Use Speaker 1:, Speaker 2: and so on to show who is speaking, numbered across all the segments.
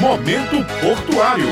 Speaker 1: Momento Portuário.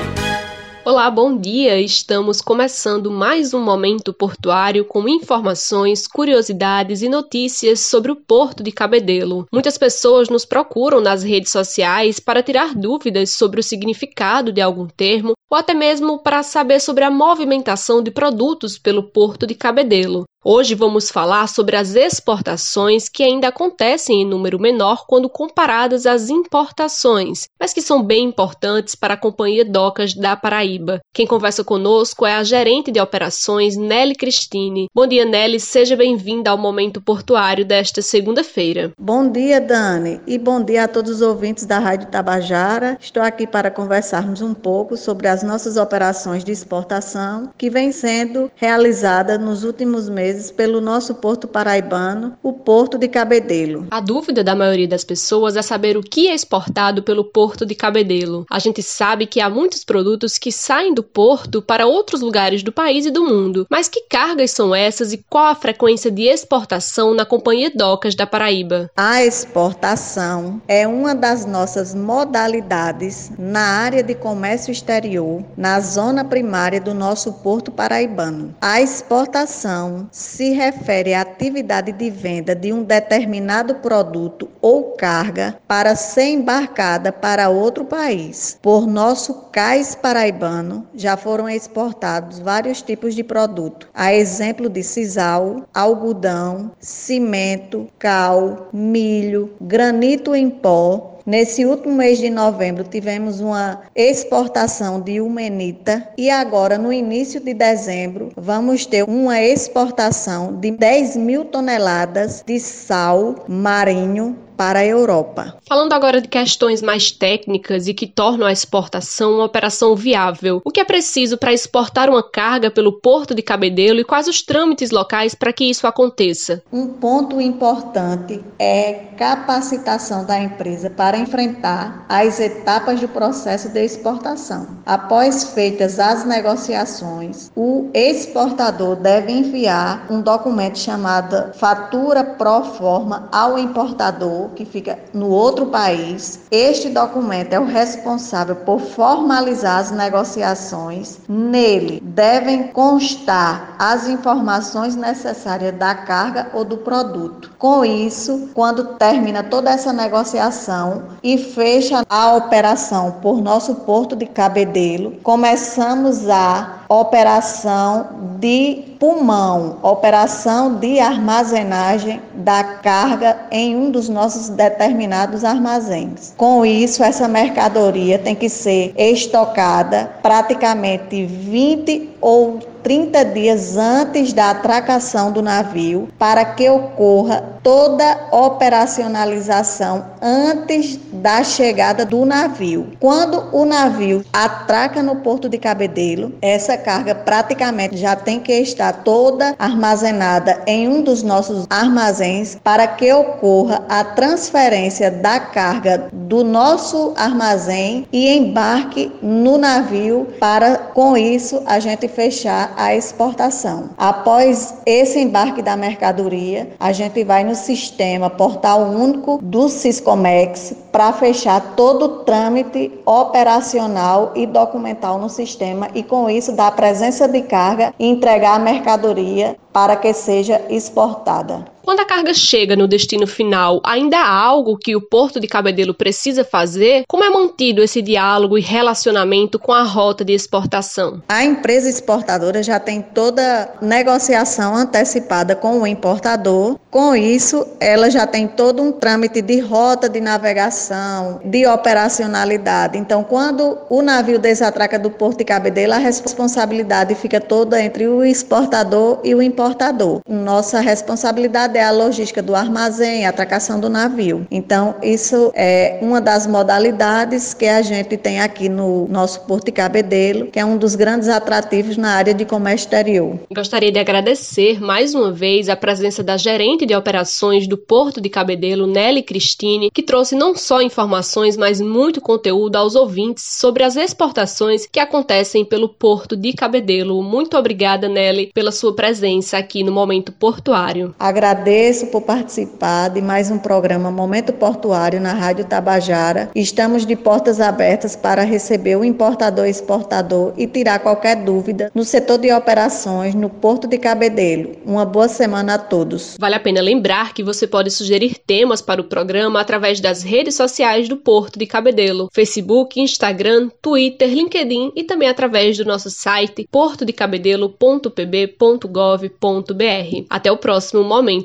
Speaker 2: Olá, bom dia! Estamos começando mais um momento portuário com informações, curiosidades e notícias sobre o Porto de Cabedelo. Muitas pessoas nos procuram nas redes sociais para tirar dúvidas sobre o significado de algum termo ou até mesmo para saber sobre a movimentação de produtos pelo Porto de Cabedelo. Hoje vamos falar sobre as exportações que ainda acontecem em número menor quando comparadas às importações, mas que são bem importantes para a Companhia Docas da Paraíba. Quem conversa conosco é a gerente de operações Nelly Cristine. Bom dia, Nelly, seja bem-vinda ao Momento Portuário desta segunda-feira.
Speaker 3: Bom dia, Dani, e bom dia a todos os ouvintes da Rádio Tabajara. Estou aqui para conversarmos um pouco sobre as nossas operações de exportação que vêm sendo realizadas nos últimos meses pelo nosso porto paraibano, o Porto de Cabedelo.
Speaker 2: A dúvida da maioria das pessoas é saber o que é exportado pelo Porto de Cabedelo. A gente sabe que há muitos produtos que saem do porto para outros lugares do país e do mundo, mas que cargas são essas e qual a frequência de exportação na Companhia Docas da Paraíba?
Speaker 3: A exportação é uma das nossas modalidades na área de comércio exterior, na zona primária do nosso porto paraibano. A exportação se refere à atividade de venda de um determinado produto ou carga para ser embarcada para outro país. Por nosso cais paraibano, já foram exportados vários tipos de produto, a exemplo de sisal, algodão, cimento, cal, milho, granito em pó, Nesse último mês de novembro, tivemos uma exportação de humanita e agora, no início de dezembro, vamos ter uma exportação de 10 mil toneladas de sal marinho para a Europa.
Speaker 2: Falando agora de questões mais técnicas e que tornam a exportação uma operação viável, o que é preciso para exportar uma carga pelo porto de Cabedelo e quais os trâmites locais para que isso aconteça?
Speaker 3: Um ponto importante é capacitação da empresa para enfrentar as etapas do processo de exportação. Após feitas as negociações, o exportador deve enviar um documento chamado fatura pro forma ao importador que fica no outro país. Este documento é o responsável por formalizar as negociações. Nele devem constar as informações necessárias da carga ou do produto. Com isso, quando termina toda essa negociação e fecha a operação por nosso porto de Cabedelo, começamos a operação de pulmão, operação de armazenagem da carga em um dos nossos determinados armazéns. Com isso, essa mercadoria tem que ser estocada praticamente 20 ou 30 dias antes da atracação do navio para que ocorra toda operacionalização antes da chegada do navio. Quando o navio atraca no porto de Cabedelo, essa carga praticamente já tem que estar toda armazenada em um dos nossos armazéns para que ocorra a transferência da carga do nosso armazém e embarque no navio para com isso a gente fechar a exportação. Após esse embarque da mercadoria, a gente vai no sistema Portal Único do Siscomex para fechar todo o trâmite operacional e documental no sistema e com isso dar presença de carga e entregar a mercadoria para que seja exportada.
Speaker 2: Quando a carga chega no destino final, ainda há algo que o Porto de Cabedelo precisa fazer? Como é mantido esse diálogo e relacionamento com a rota de exportação?
Speaker 3: A empresa exportadora já tem toda negociação antecipada com o importador. Com isso, ela já tem todo um trâmite de rota de navegação, de operacionalidade. Então, quando o navio desatraca do Porto de Cabedelo, a responsabilidade fica toda entre o exportador e o importador. Nossa responsabilidade é a logística do armazém, a atracação do navio. Então, isso é uma das modalidades que a gente tem aqui no nosso Porto de Cabedelo, que é um dos grandes atrativos na área de comércio exterior.
Speaker 2: Gostaria de agradecer mais uma vez a presença da gerente de operações do Porto de Cabedelo, Nelly Cristine, que trouxe não só informações, mas muito conteúdo aos ouvintes sobre as exportações que acontecem pelo Porto de Cabedelo. Muito obrigada, Nelly, pela sua presença aqui no Momento Portuário.
Speaker 3: Agradeço Agradeço por participar de mais um programa Momento Portuário na Rádio Tabajara. Estamos de portas abertas para receber o importador e exportador e tirar qualquer dúvida no setor de operações no Porto de Cabedelo. Uma boa semana a todos.
Speaker 2: Vale a pena lembrar que você pode sugerir temas para o programa através das redes sociais do Porto de Cabedelo: Facebook, Instagram, Twitter, LinkedIn e também através do nosso site portodecabedelo.pb.gov.br. Até o próximo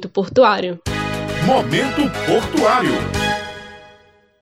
Speaker 2: Momento Portuário.
Speaker 1: Momento Portuário.